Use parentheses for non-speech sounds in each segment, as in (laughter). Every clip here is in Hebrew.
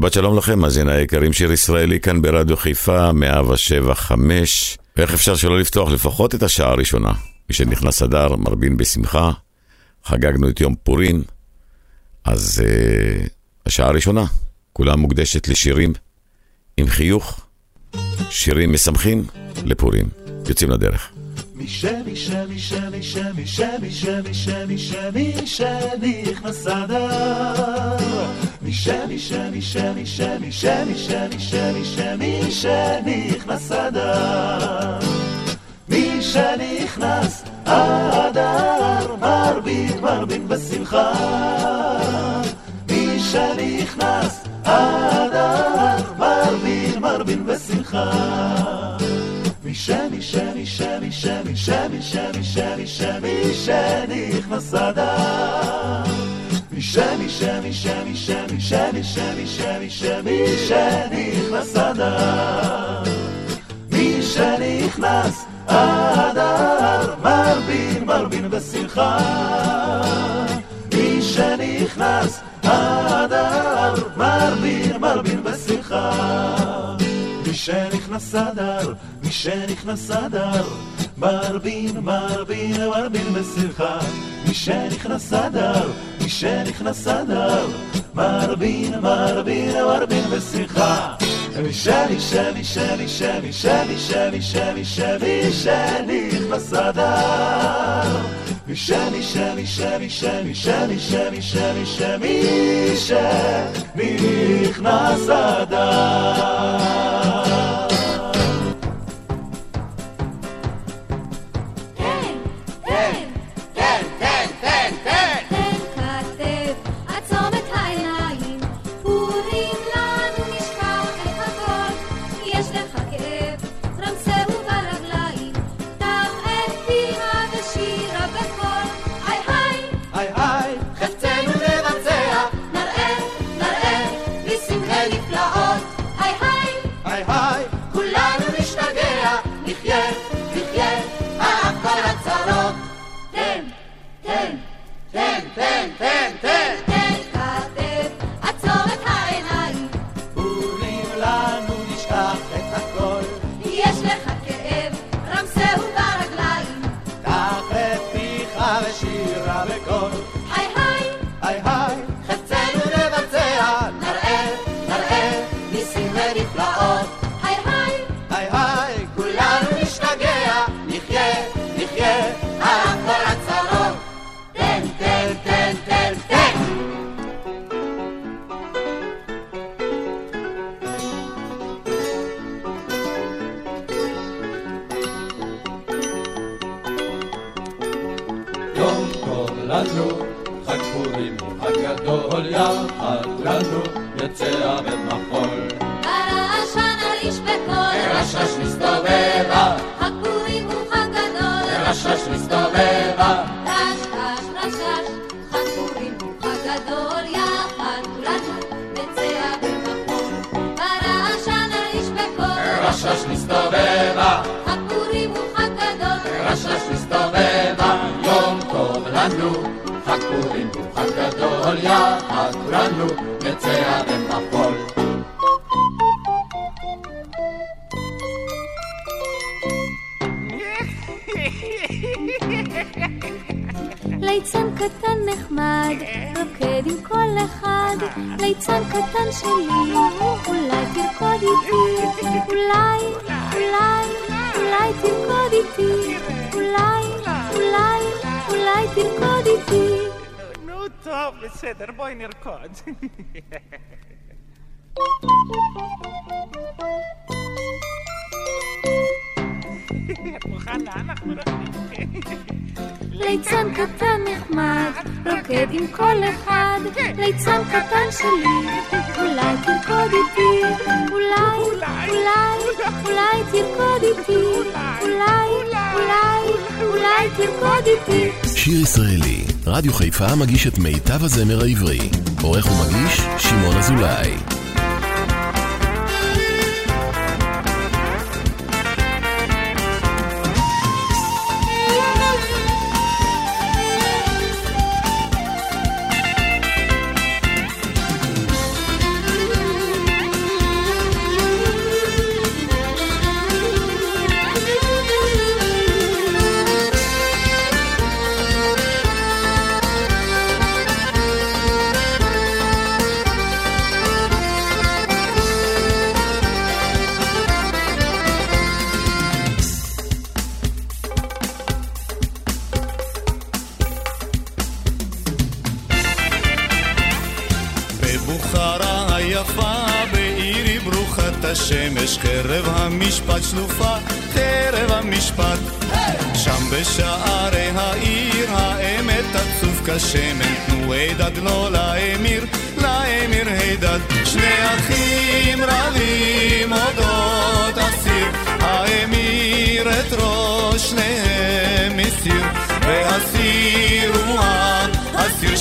שבת שלום לכם, מאזיני היקרים, שיר ישראלי כאן ברדיו חיפה, 107.5. ואיך אפשר שלא לפתוח לפחות את השעה הראשונה? מי שנכנס אדר, מרבין בשמחה, חגגנו את יום פורין, אז uh, השעה הראשונה, כולה מוקדשת לשירים עם חיוך, שירים משמחים לפורים. יוצאים לדרך. משמי, שמי, שמי, שמי, שמי, שמי, שמי, שמי, שמי, נכנס אדר. משמי, שמי, שמי, שמי, שמי, שמי, שמי, שמי, שנכנס אדר. מי שנכנס אדר, מרבין, מרבין בשמחה. מי שנכנס אדר, מרבין, מרבין בשמחה. שמי, שמי, שמי, שמי, שמי, שמי, שנכנס אדר. משמי, שמי, שמי, שמי, שמי, שמי, שמי, שמי, שנכנס אדר. מי שנכנס אדר, מרבין, מרבין בשמחה. מי שנכנס אדר, מרבין, מרבין בשמחה. מי שנכנס אדר, מי שנכנס אדר, מרבין, מרבין, מרבין בשמחה. מי שנכנס אדר, מי שנכנס אדר, מרבין, מרבין, מרבין בשמחה. מי שני, שני, שני, שני, שני, שני, שני, שני, שנכנס אדר. מי שני, שני, שני, שני, שני, שני, שני, שני, שנכנס אדר. (laughs) ליצן קטן נחמד, רוקד עם כל אחד, ליצן קטן שלי, אולי תרקוד איתי, אולי, אולי, אולי תרקוד איתי, אולי, אולי, אולי תרקוד איתי. שיר ישראלי, רדיו חיפה מגיש את מיטב הזמר העברי, עורך ומגיש שמעון אזולאי.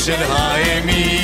i Sen me.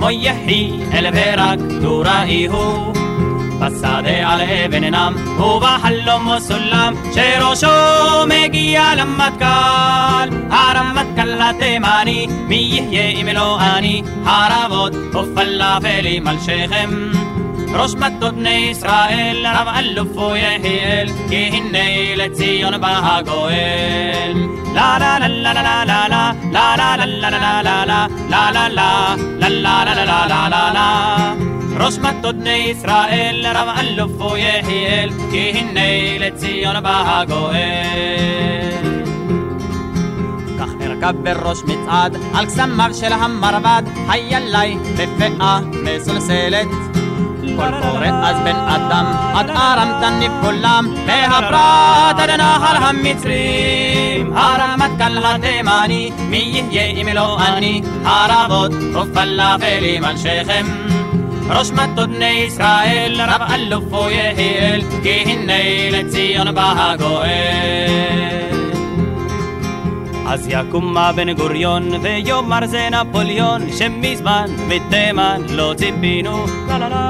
שמו יחי אל ורק דוראי הוא. בשדה על אבן נם, ובחלום סולם, שראשו מגיע למטכ"ל. הרמטכ"ל התימני, מי יהיה אם לא אני, חרבות ופלאפלים על שכם. ראש מטות בני ישראל, רב אלופו יחיאל, כי הנה לציון בא הגואל. לה לה לה לה לה לה לה לה לה לה לה לה לה לה לה לה לה לה לה לה לה לה לה ראש מטות בני ישראל, רב אלופו יחיאל, כי הנה לציון בא הגואל. כך ארכב בראש מצעד, על קסמיו של המרבד, חיילי בפאה מסולסלת. כל קורא אז בן אדם, עד ארם תניב כולם, מהפרת עד נחל המצרים. הרמטכ"ל התימני, מי יהיה אם לא אני, חרבות ופלאפלים על שכם. ראש מטות בני ישראל, רב אלופו יחיאל, כי הנה לציון בא הגואל. אז יקום בן גוריון ויאמר זה נפוליאון שמזמן מתימן לא ציפינו ומאורע יחיאל ויחיאל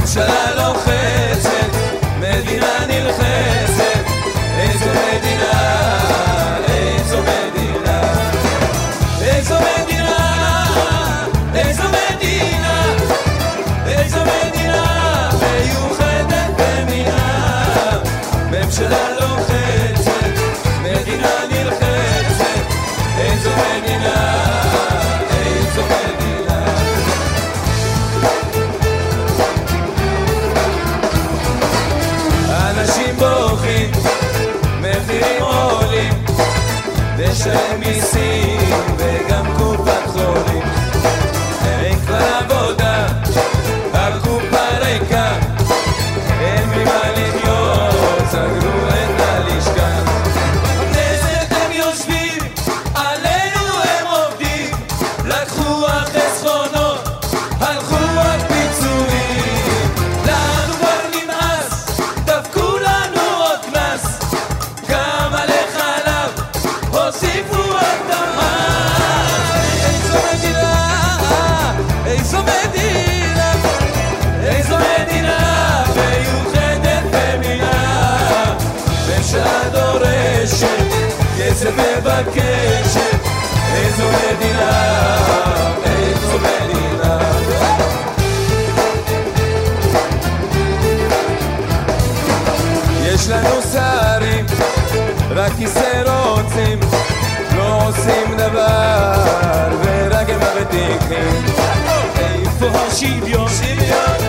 ממשלה לוחצת, מדינה נלחצת, Let me see. מבקשת, איזו מדינה, איזו מדינה. יש לנו שרים, רק כיסא רוצים, לא עושים דבר, ורק הם מבטיחים. איפה השוויון? שוויון.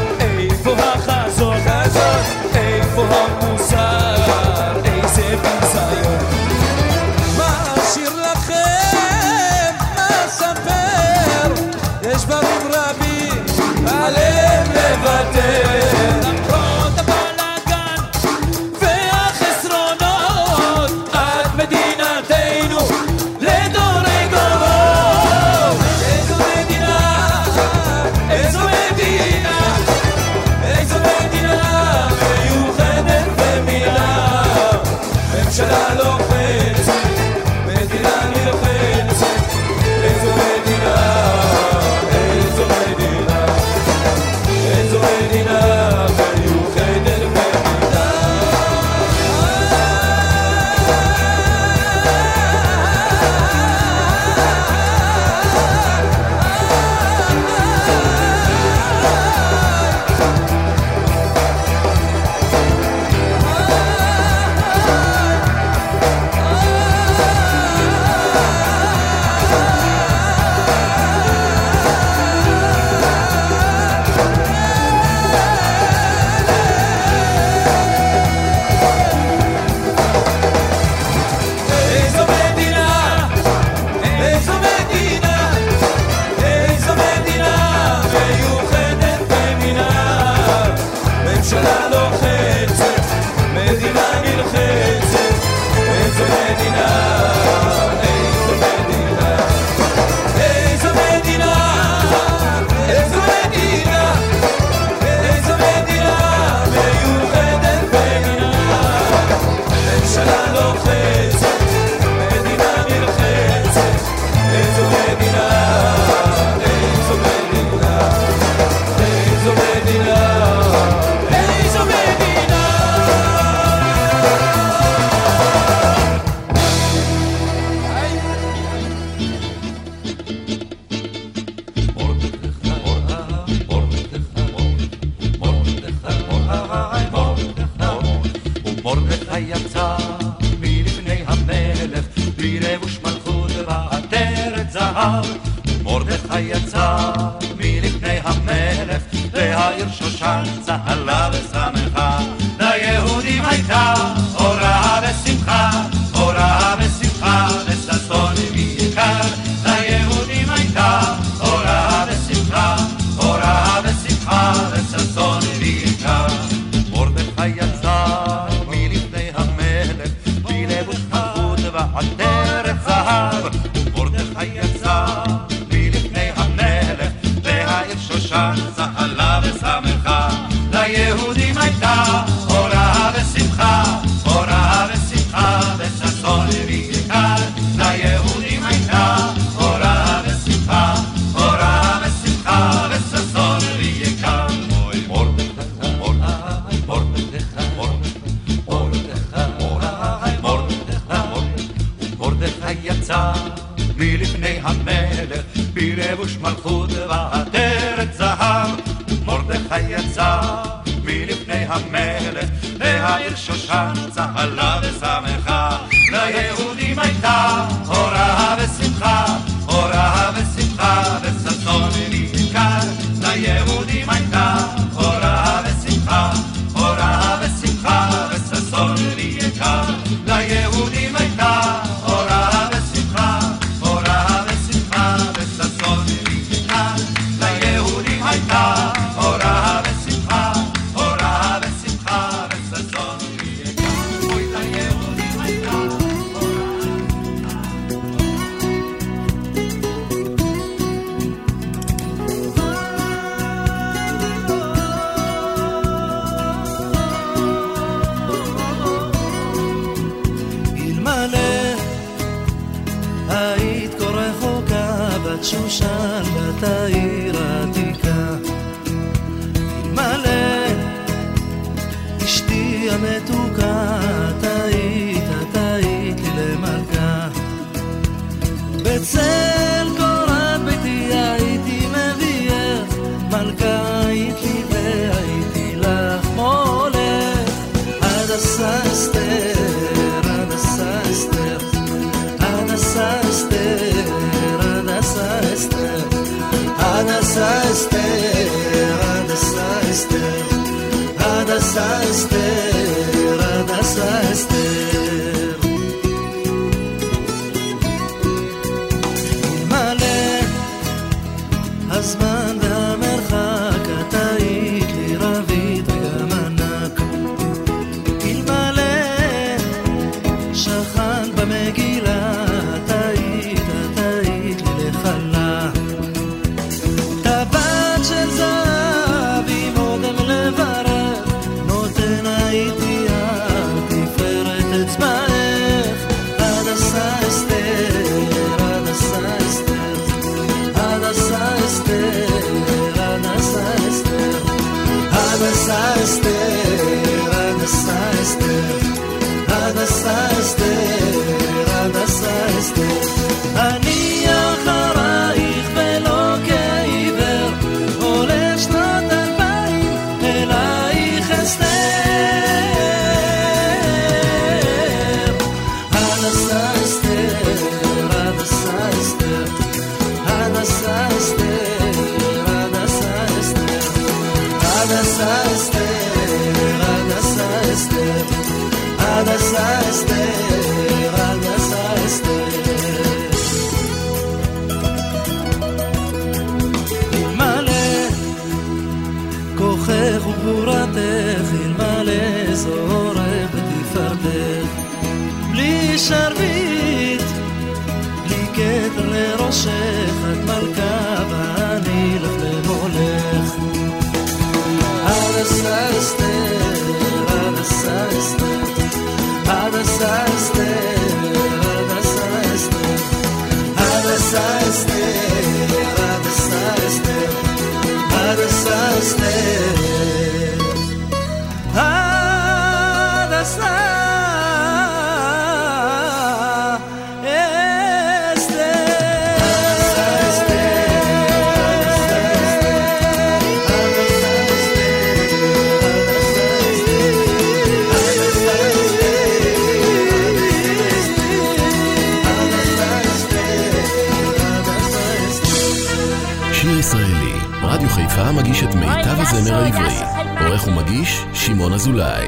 שיר ישראלי, רדיו חיפה מגיש את מיטב אוי, הזמר העברי. עורך ומגיש, שמעון אזולאי.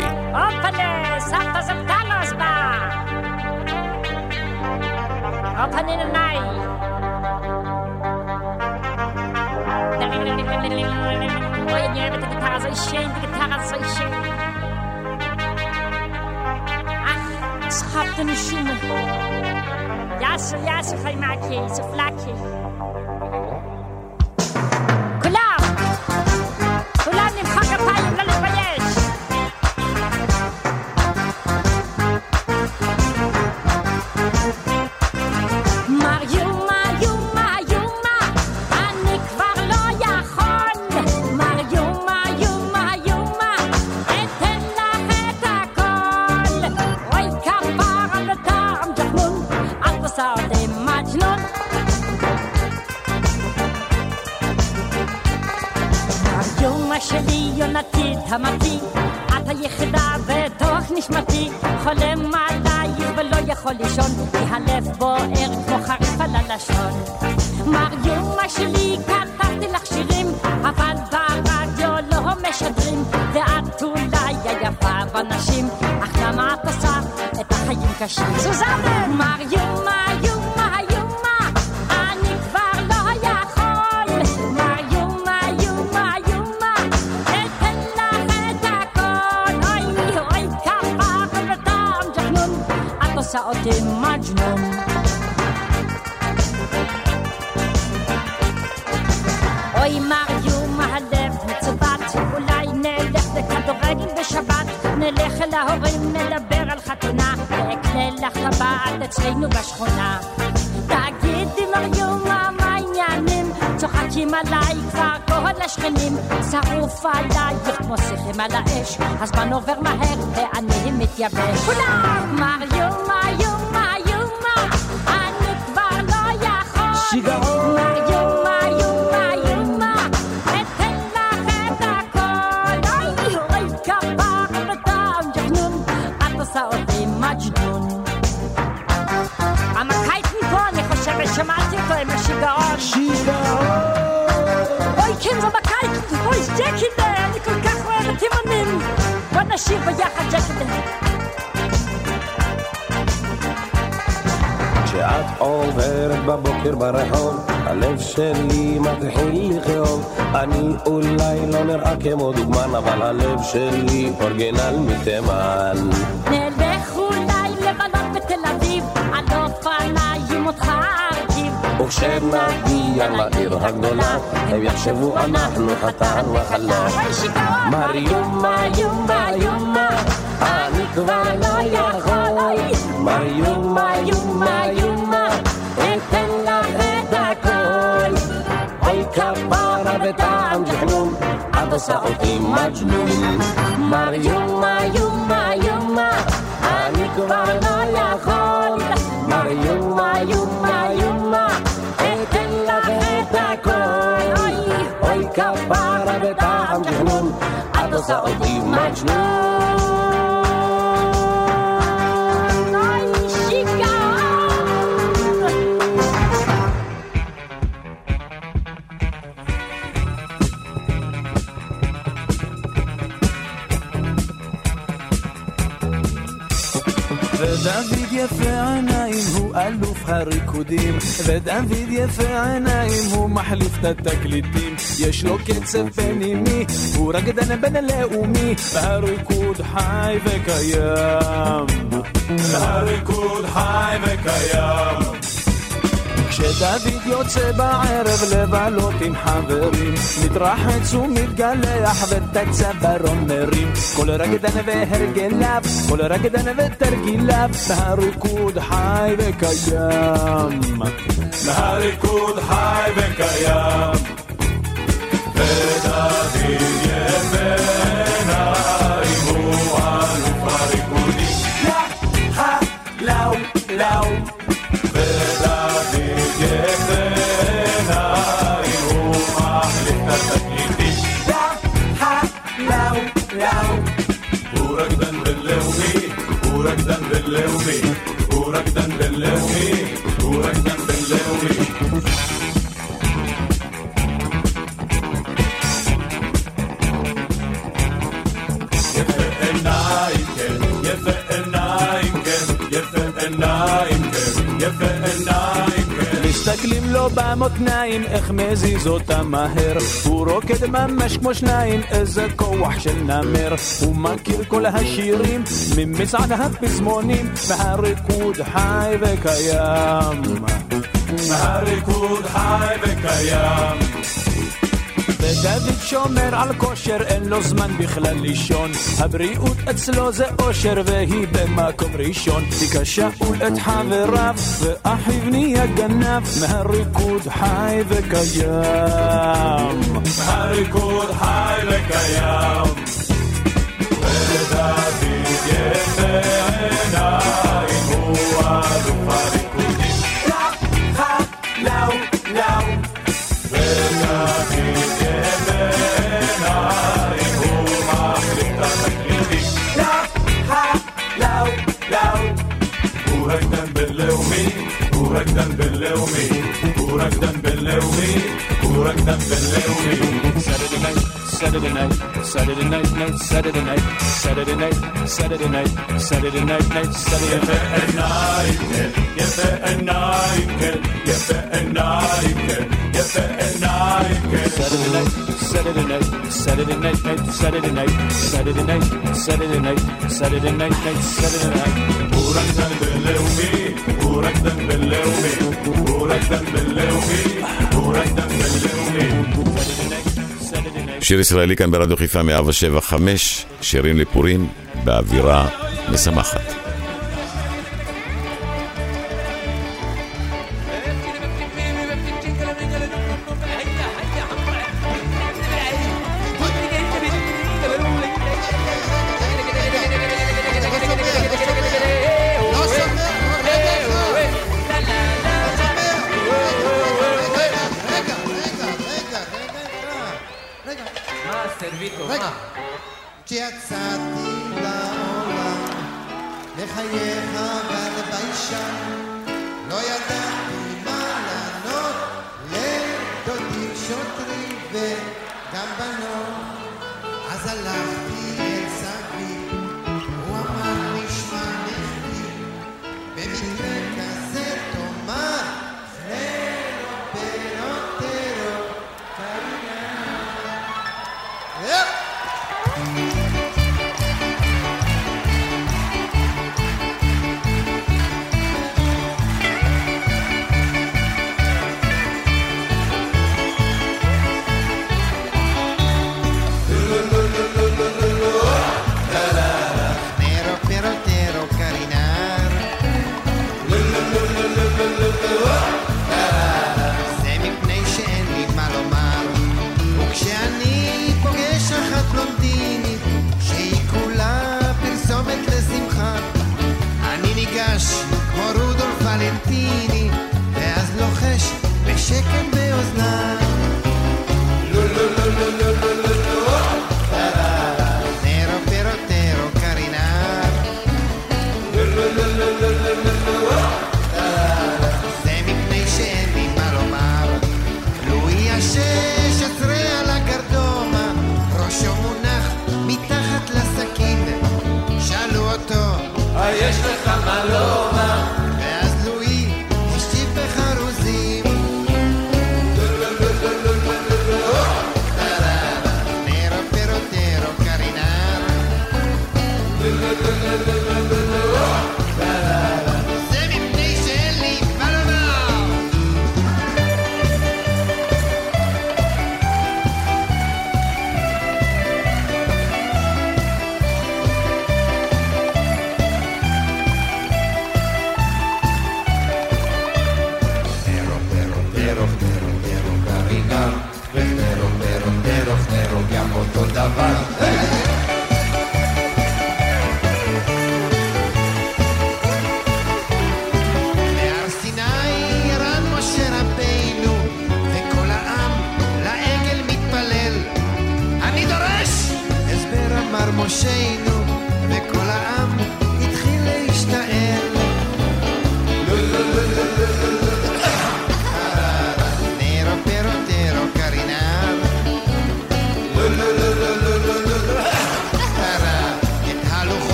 Die Gitarre so schön. Ach, es habt eine Schumme. Ja, so, נלך אל ההורים, נדבר על חתונה, ואקנה לך טבעת אצלנו בשכונה. תגידי מר יומה, מה העניינים? צוחקים עליי כבר כל השכנים, שרוף עלייך כמו שיחים על האש, הזמן עובר מהר ואני מתייבש. כולם! מר יומה, יומה, אני כבר לא יכול. שיגעון. נשיר ביחד ג'קינדה. כשאת עוברת בבוקר ברחוב, הלב שלי מתחיל לכאוב. אני אולי לא נראה כמו דוגמן, אבל הלב שלי אורגינל מתימן. נלך אולי לבלות בתל אביב, על אופניים אותך ארכיב. וכשנגיע לעיר הגדולה, הם יחשבו אנחנו חתן וחלה. אוי, שיגעון, מר יומה, יומה, יומה, אתן לך את הכל. אוי כפרה וטעם ג'חנון, את עושה אותי מג'נון. מר יומה, יומה, יומה, אני כבר לא יכול. מר יומה, יומה, יומה, אתן לך את הכל. אוי כפרה וטעם ג'חנון, את עושה אותי מג'נון. הריקודים ודוד יפה עיניים הוא מחליף את התקליטים. יש לו קצב פנימי הוא רקדן בינלאומי והריקוד חי וקיים. והריקוד חי וקיים כשדוד יוצא בערב לבלות עם חברים, מתרחץ ומתגלח ואת הצווארון מרים. כל רקדן והרגליו, כל רקדן ותרגיליו, והריקוד חי וקיים. והריקוד חי וקיים. ודוד יפה רקדן בינלאומי, הוא רקדן מסתכלים לו במותניים, איך מזיז אותם מהר. הוא רוקד ממש כמו שניים, איזה כוח של נמר. הוא מכיר כל השירים ממצעד הפזמונים, והריקוד חי וקיים. הריקוד חי וקיים. ודוד שומר על כושר, אין לו זמן בכלל לישון. הבריאות אצלו זה אושר, והיא במקום ראשון. תיק שאול את חבריו, ואחיו נהיה גנב, מהריקוד חי וקיים. הריקוד חי וקיים. ודוד יפה עיניים, הוא אלוף הריקודים. חה, לאו, לאו. وركدا باللومي وركدا باللومي وركدا باللومي Saturday night, Saturday night, Saturday night, night, Saturday night, Saturday night, Saturday night, Saturday night, night, Saturday night. Jeppe en night, Jeppe en Nike, Jeppe en Saturday night, Saturday night, Saturday night, night, Saturday night, Saturday night, Saturday night, Saturday night, night, Saturday night. רקדן בינלאומי, הוא רקדן בינלאומי, הוא רקדן בינלאומי, הוא רקדן בינלאומי. שיר ישראלי כאן ברדיו חיפה 175, שירים לפורים באווירה משמחת. כשיצאתי לעולם לחייך ולביישן לא ידעתי מה לענות. לדודים שוטרים וגם בנות אז הלכתי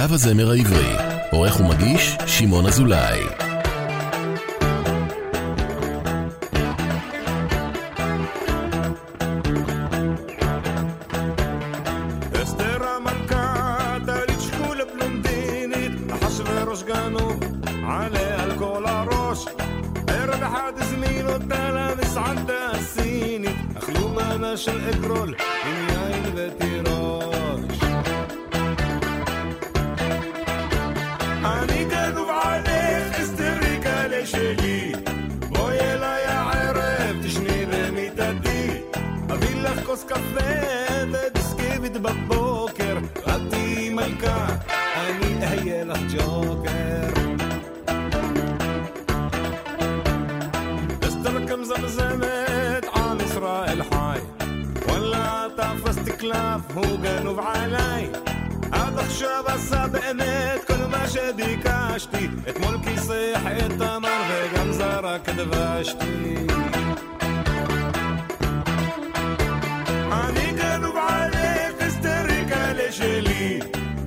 מיטב הזמר העברי. עורך ומגיש, שמעון אזולאי. אסתריקה לשלי, בואי אליי הערב, תשני במיטתי, אביא לך כוס קפה וביסקוויט בבוקר, את תהיי מלכה, אני אהיה לך ג'וקר. אסתר כמזמזמת, עם ישראל חי, וואלה תפסתי קלף, הוא גנוב עליי. עד עכשיו עשה באמת כל מה שביקשתי, אתמול כיסח את תמר וגם זרק דבשתי. אני גנוב עליך היסטריקה לשלי.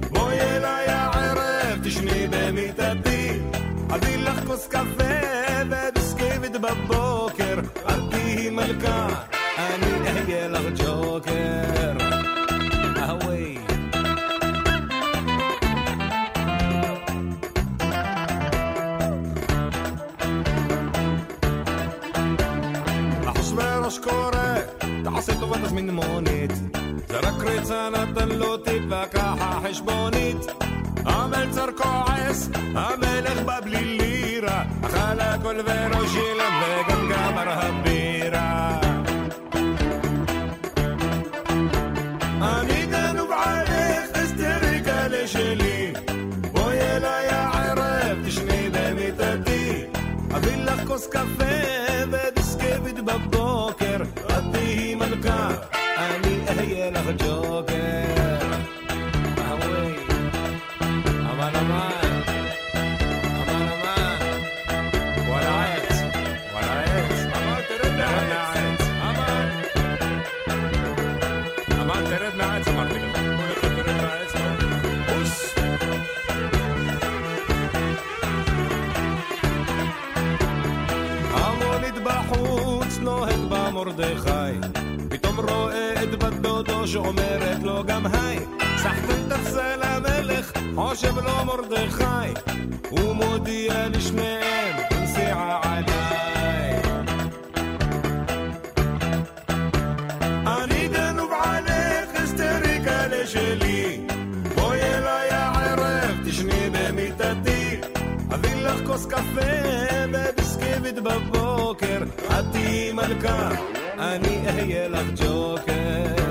בואי אליי הערב תשני במיטתי. אביא לך כוס קפה וביסקוויט בבוקר את תהיי מלכה תעשה טובה תזמין מונית. זה רק ריצה נתן לו טיפ וככה חשבונית. המלצר כועס, המלך בא בלי לירה, אכל הכל ולא שילם וגם גמר הבירה. אני גנוב עליך, היסטריקה לשלי. בואי אליי הערב, תשני במיטתי. אביא לך כוס קפה וביסקוויט בבוקר, את תהיי מלכה, אני אהיה לך ג'וקר. שאומרת לו גם היי סחטן תפסה למלך חושב לו מרדכי הוא מודיע לשניהם נסיעה עליי אני גנוב עליך היסטריקה לשלי בואי אליי הערב תשני במיטתי אביא לך כוס קפה וביסקוויט בבוקר את תהיי מלכה אני אהיה לך ג'וקר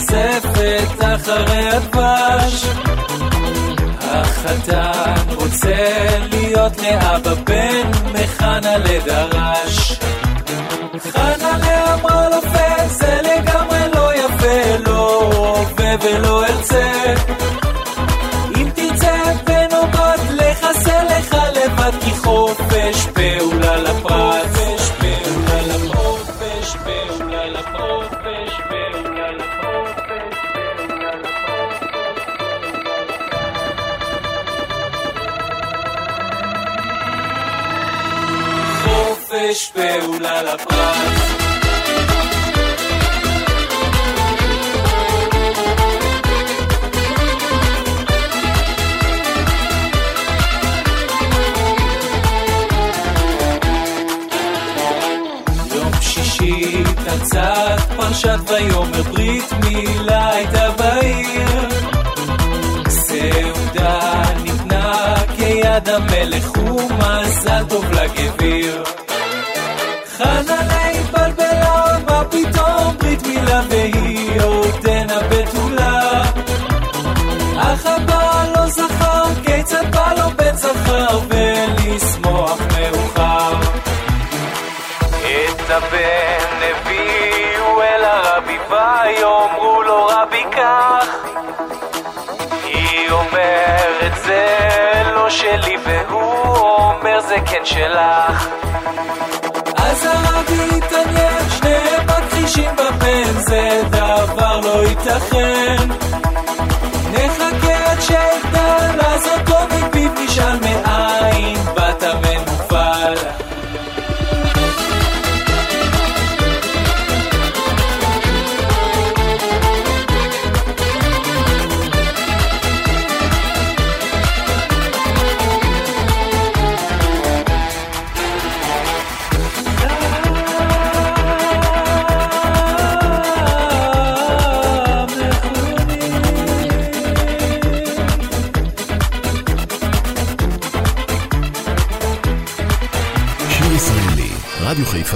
זפת אחרי הדבש. החתן רוצה להיות לאבא בן מחנה לדרש. פרשת ויאמר שלי והוא אומר זה כן שלך. אז הרבי התעניין שניהם מכחישים בבן זה דבר לא ייתכן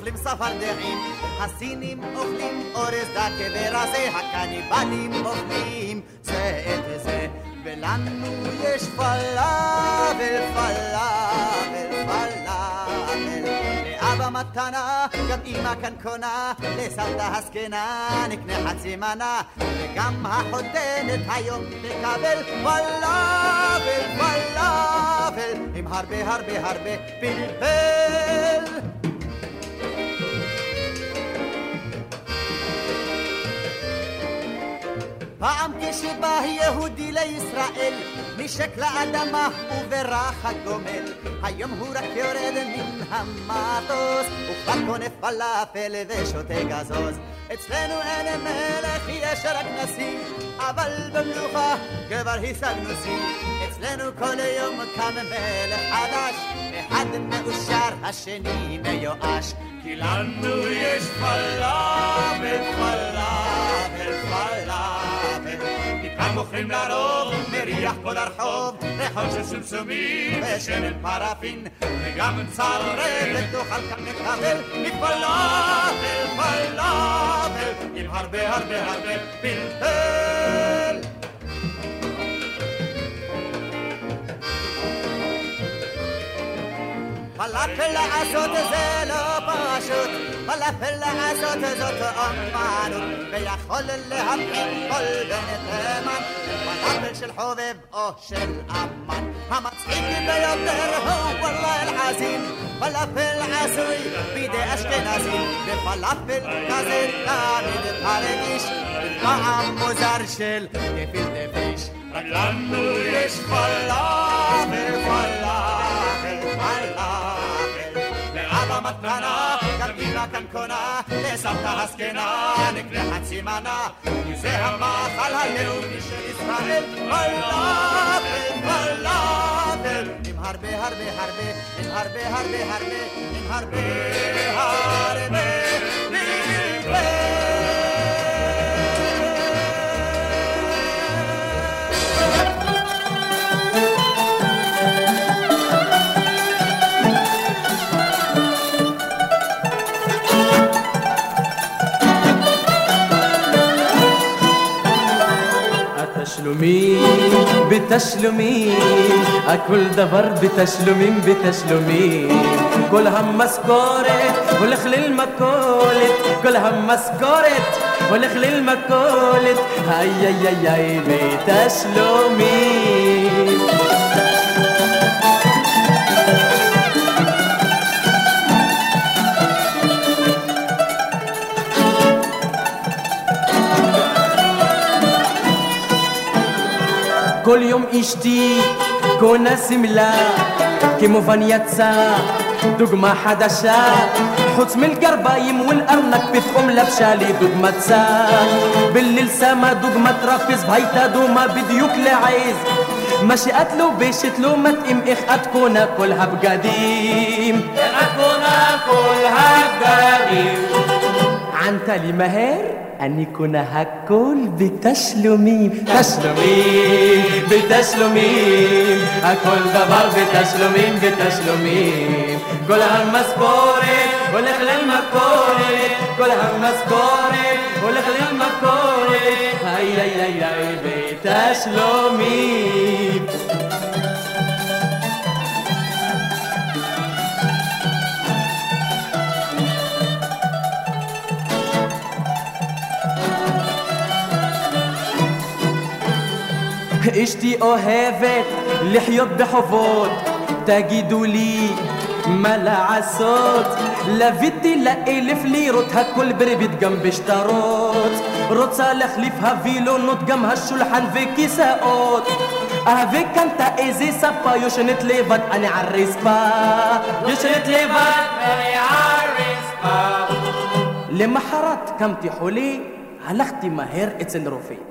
אוכלים צפרדעים הסינים אוכלים אורז דקה ורזה הקניבלים אוכלים זה את זה ולנו יש פלאבל, פלאבל, פלאבל. לאבא מתנה, גם אמא כאן קונה, לסבתא הזקנה נקנה חצי מנה, וגם החותנת היום תקבל פלאבל, פלאבל, עם הרבה הרבה הרבה פלפל. פעם כשבא יהודי לישראל, נשק לאדמה וברח הגומל. היום הוא רק יורד מן המטוס, וכבר קונה פלאפל ושותה גזוז. אצלנו אין מלך, יש רק נשיא, אבל במלוכה כבר השגנו שיא. אצלנו כל יום קם מלך חדש, אחד מאושר, השני מיואש. כי לנו יש פלאפל, פלאפל, פלאפל. מכאן מוכרים לרוב, מריח כל הרחוב, ריחות של סומסומים ושמן פרפין, וגם צרבת תאכל כאן לקבל מפלאפל, פלאפל, עם הרבה הרבה הרבה פלפל. פלאפל לעשות זה לא פשוט, פלאפל לעשות זאת אומנות, ויכול להבחין כל בן תימן, של חובב או של אמן. המצחיק ביותר הוא וואלה אל-חזין, פלאפל עשוי בידי אשכנזים, ופלאפל כזה תמיד הרגיש, טעם מוזר של גפילטע פיש. רק לנו יש פלאפל, פלאפל, פלאפל. לאבא מתנה, גם אמא כאן קונה, לסבתא הזקנה, נקנה חצי מנה. כי זה המאכל הלאומי של ישראל, פלאפל, פלאפל. עם הרבה הרבה הרבה, עם הרבה הרבה הרבה, עם הרבה הרבה התשלומים בתשלומים, הכל דבר בתשלומים בתשלומים. כל המשכורת הולך ללמכולת, כל המשכורת הולך ללמכולת, איי איי איי איי בתשלומים. كل يوم اشتي كنا سملا كيمو فانياتا دوغما حداشا حوت من القربايم والارنك بيتكم لبشالي دوغما تسا بالليل سما دوغما ترافيز بهيتا دوما بديوك لعيز ماشي قتلو بيش تلو ما تقيم إخ أتكون كلها بقديم أتكون كلها بقديم عن تالي مهير אני קונה הכל בתשלומים. תשלומים, בתשלומים, הכל דבר בתשלומים, בתשלומים. כל המשכורת הולך למכולת, כל המשכורת הולך למכולת, איי איי איי איי בתשלומים. אשתי אוהבת לחיות בחובות, תגידו לי מה לעשות? לוויתי לאלף לירות, הכל בריבית גם בשטרות. רוצה להחליף הווילונות, גם השולחן וכיסאות. אהבה קנתה איזה ספה, יושנת לבד, אני על רצפה. יושנת לבד, אני על רצפה. למחרת קמתי חולה, הלכתי מהר אצל רופא.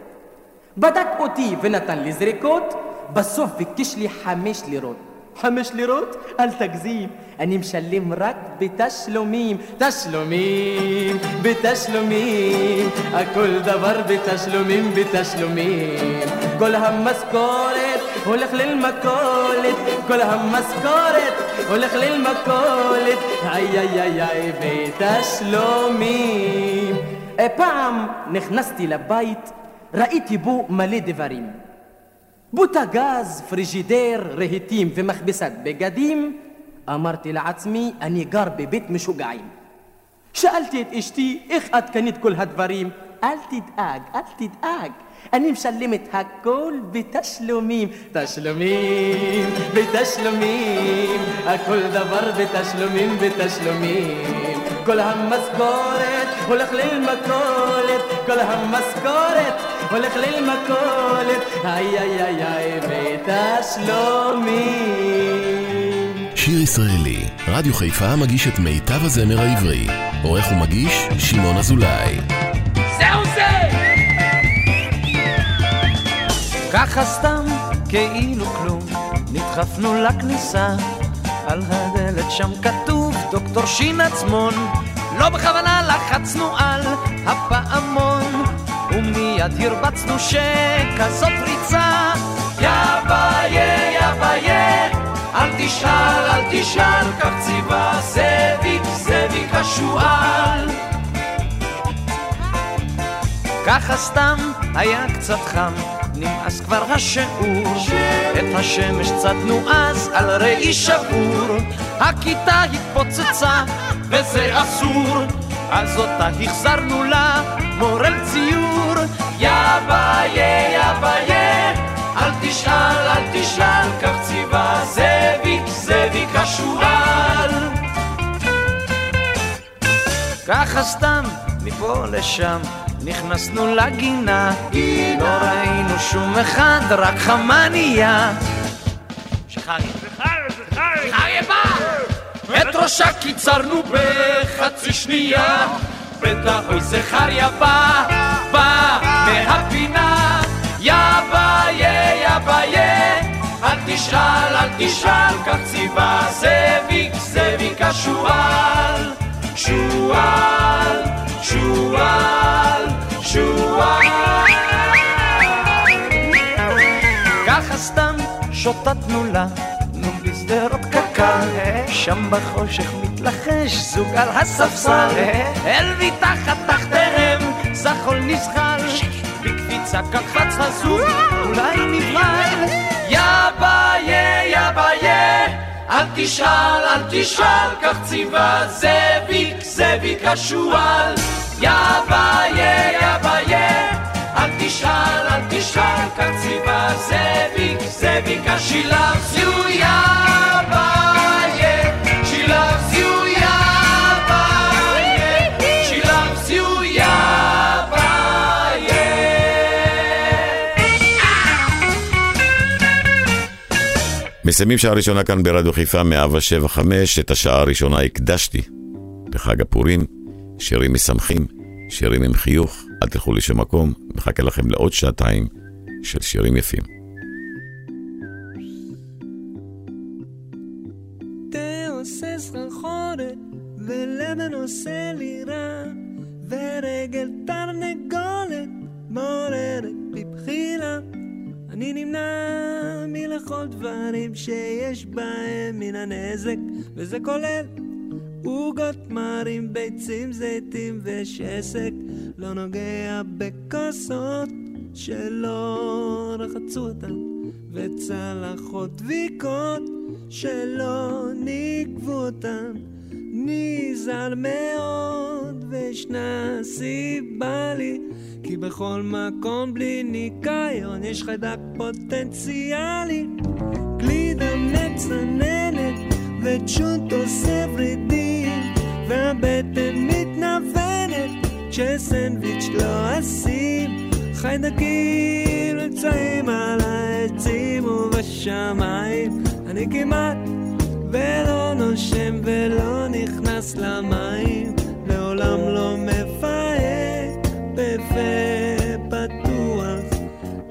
בדק אותי ונתן לי זריקות, בסוף ביקש לי חמש לירות. חמש לירות? אל תגזים, אני משלם רק בתשלומים. תשלומים, בתשלומים, הכל דבר בתשלומים, בתשלומים. כל המשכורת הולך ללמכולת, כל המשכורת הולך ללמכולת, איי איי איי איי בתשלומים. פעם נכנסתי לבית ראיתי בו מלא דברים. בוטגז, פריג'ידר, רהיטים ומכבסת בגדים. אמרתי לעצמי, אני גר בבית משוגעים. שאלתי את אשתי, איך את קנית כל הדברים? אל תדאג, אל תדאג. אני משלמת הכל בתשלומים. תשלומים, בתשלומים, הכל דבר בתשלומים, בתשלומים. כל המשכורת הולך למכולת, כל המשכורת הולך למכולת, איי איי איי איי בתשלומים. שיר ישראלי, רדיו חיפה מגיש את מיטב הזמר העברי. עורך ומגיש, שמעון אזולאי. זהו זה! ככה סתם, כאילו כלום, נדחפנו לכניסה, על הדלת שם כתוב דוקטור שין עצמון, לא בכוונה לחצנו על הפעמון, ומיד הרבצנו שכזאת ריצה, יא ביה, יא ביה, אל תשאל, אל תשאל, כך ציווה זאביק, זאביק השועל. ככה סתם היה קצת חם, נמאס כבר השיעור. את השמש צדנו אז על ראי שבור. הכיתה התפוצצה, וזה אסור. אז אותה החזרנו לה, מורל ציור. יגע ויה, אל תשאל, אל תשאל, כך ציווה זאביק, זאביק השועל. ככה סתם, מפה לשם, נכנסנו לגינה, לא ראינו שום אחד, רק חמניה. שחרי. שחרי, שחרי. שחרי בא! את ראשה קיצרנו בחצי שנייה, בטח אוי זכריה בא, בא מהפינה. ביי, אל תשאל, אל תשאל, כך ציווה זאביק, זאביק השועל, שועל, שועל, שועל. ככה סתם שוטטנו לה, נו בשדרות קק"ל, שם בחושך מתלחש זוג על הספסל, אל מתחת תחתיהם זחול נזחל, בקפיצה קפץ הזוג, אולי נבהל, יא ביי, יא ביי, אל תשאל, אל תשאל, כך ציווה זאביק, זאביק השועל, יא ביי, יא ביי, אל תשאל, אל תשאל, כך ציווה זאביק, זאביק she מסיימים שעה ראשונה כאן ברדיו חיפה 175, את השעה הראשונה הקדשתי בחג הפורים, שירים משמחים, שירים עם חיוך, אל תלכו לשום מקום, מחכה לכם לעוד שעתיים של שירים יפים. מלכל דברים שיש בהם מן הנזק, וזה כולל עוגות מרים, ביצים, זיתים ושסק. לא נוגע בכוסות שלא רחצו אותן, וצלחות דביקות שלא נגבו אותן. נזהר מאוד, וישנה סיבה לי, כי בכל מקום בלי ניקיון יש חיידק פוטנציאלי. גלידה מצננת, וצ'וט עושה ורידים, והבטן מתנוונת, כשסנדוויץ' לא אשים. חיידקים נמצאים על העצים ובשמיים, אני כמעט ולא נושם ולא נכנס למים, לעולם לא מפהק בפה פתוח,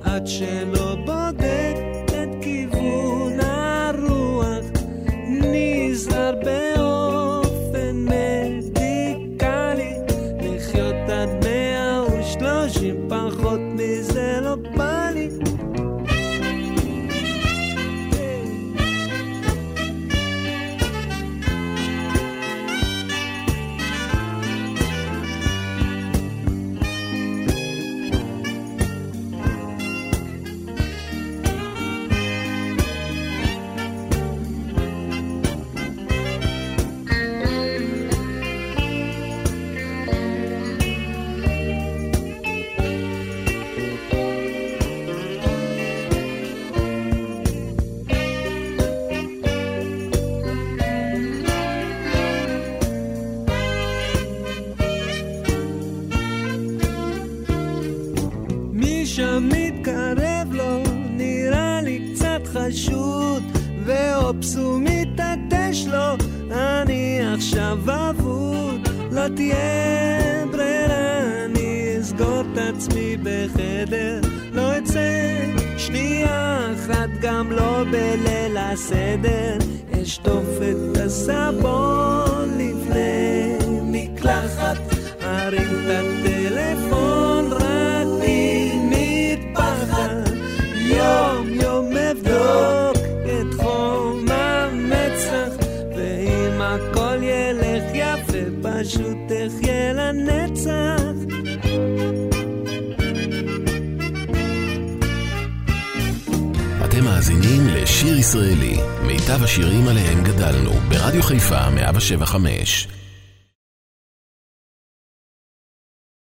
עד שלא בודק את כיוון הרוח, נזהר באופן